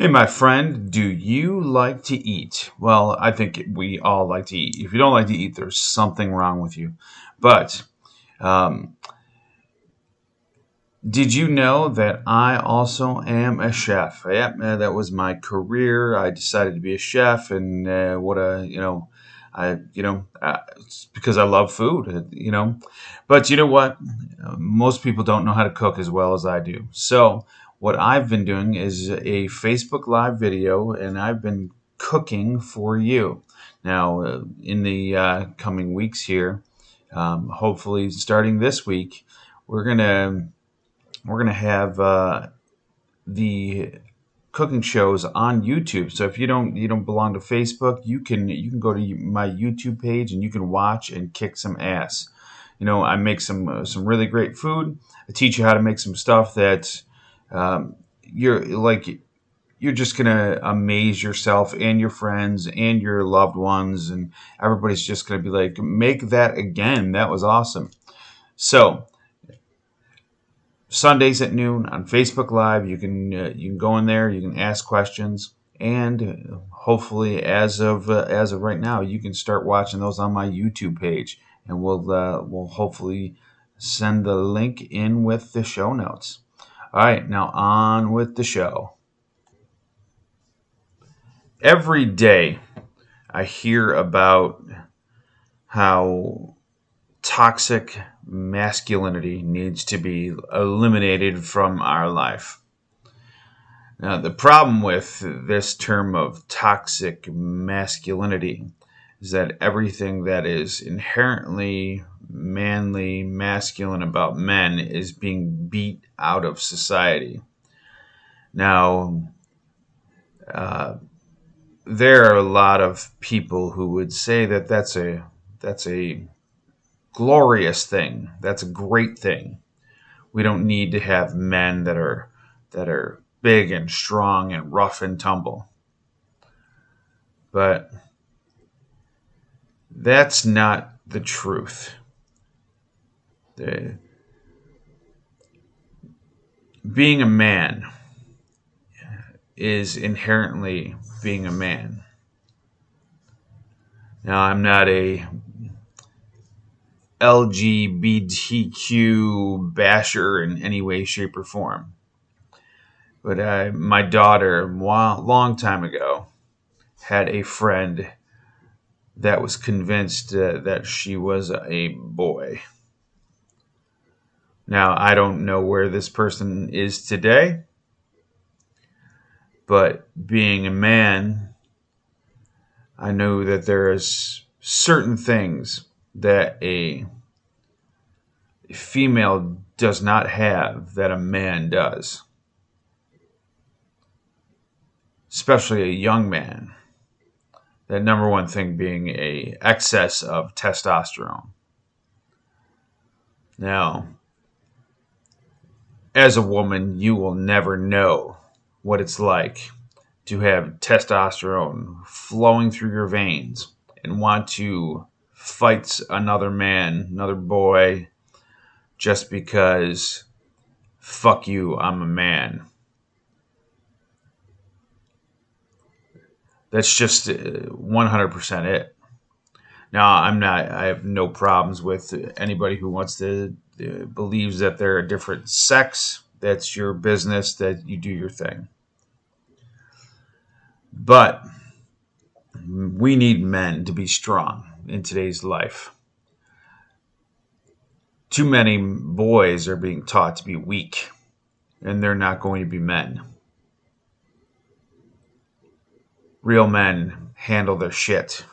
Hey, my friend, do you like to eat? Well, I think we all like to eat. If you don't like to eat, there's something wrong with you. But um, did you know that I also am a chef? Yep, uh, that was my career. I decided to be a chef, and uh, what a you know, I you know, uh, it's because I love food. uh, You know, but you know what? Uh, Most people don't know how to cook as well as I do. So what I've been doing is a Facebook Live video, and I've been cooking for you. Now, uh, in the uh, coming weeks here, um, hopefully starting this week, we're gonna we're gonna have uh, the cooking shows on YouTube. So if you don't you don't belong to Facebook, you can you can go to my YouTube page and you can watch and kick some ass. You know, I make some uh, some really great food. I teach you how to make some stuff that um, you're like you're just gonna amaze yourself and your friends and your loved ones and everybody's just gonna be like make that again. That was awesome. So sundays at noon on facebook live you can uh, you can go in there you can ask questions and hopefully as of uh, as of right now you can start watching those on my youtube page and we'll uh, we'll hopefully send the link in with the show notes all right, now on with the show. Every day I hear about how toxic masculinity needs to be eliminated from our life. Now, the problem with this term of toxic masculinity is that everything that is inherently manly, masculine about men is being beat out of society. Now, uh, there are a lot of people who would say that that's a that's a glorious thing. That's a great thing. We don't need to have men that are that are big and strong and rough and tumble. But that's not the truth. The, being a man is inherently being a man. Now, I'm not a LGBTQ basher in any way, shape, or form. But I, my daughter, a long time ago, had a friend that was convinced uh, that she was a boy. Now, I don't know where this person is today, but being a man, I know that there is certain things that a female does not have that a man does, especially a young man. That number one thing being a excess of testosterone. Now, as a woman, you will never know what it's like to have testosterone flowing through your veins and want to fight another man, another boy, just because fuck you, I'm a man. That's just uh, 100% it. Now, I'm not, I have no problems with anybody who wants to, uh, believes that they're a different sex. That's your business, that you do your thing. But we need men to be strong in today's life. Too many boys are being taught to be weak, and they're not going to be men. Real men handle their shit.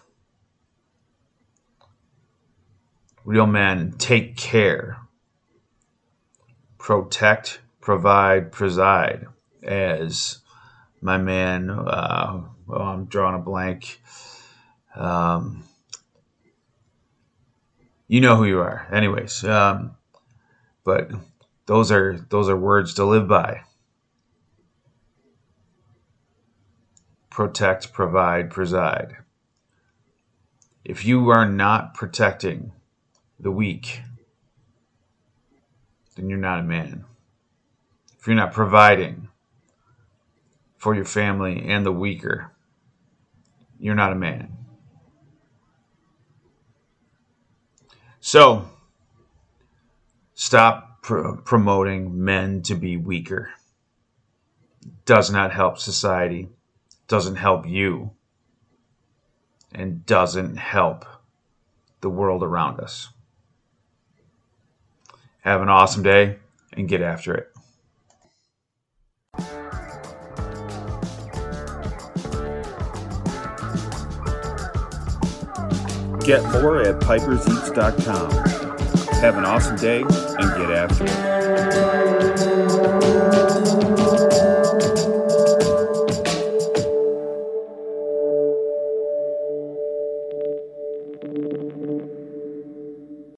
Real men take care, protect, provide, preside, as my man, uh, well, I'm drawing a blank. Um, you know who you are. Anyways, um, but those are those are words to live by. Protect, provide, preside. If you are not protecting the weak, then you're not a man. If you're not providing for your family and the weaker, you're not a man. So, stop pr- promoting men to be weaker. Does not help society, doesn't help you, and doesn't help the world around us. Have an awesome day and get after it. Get more at piperseats.com. Have an awesome day and get after it.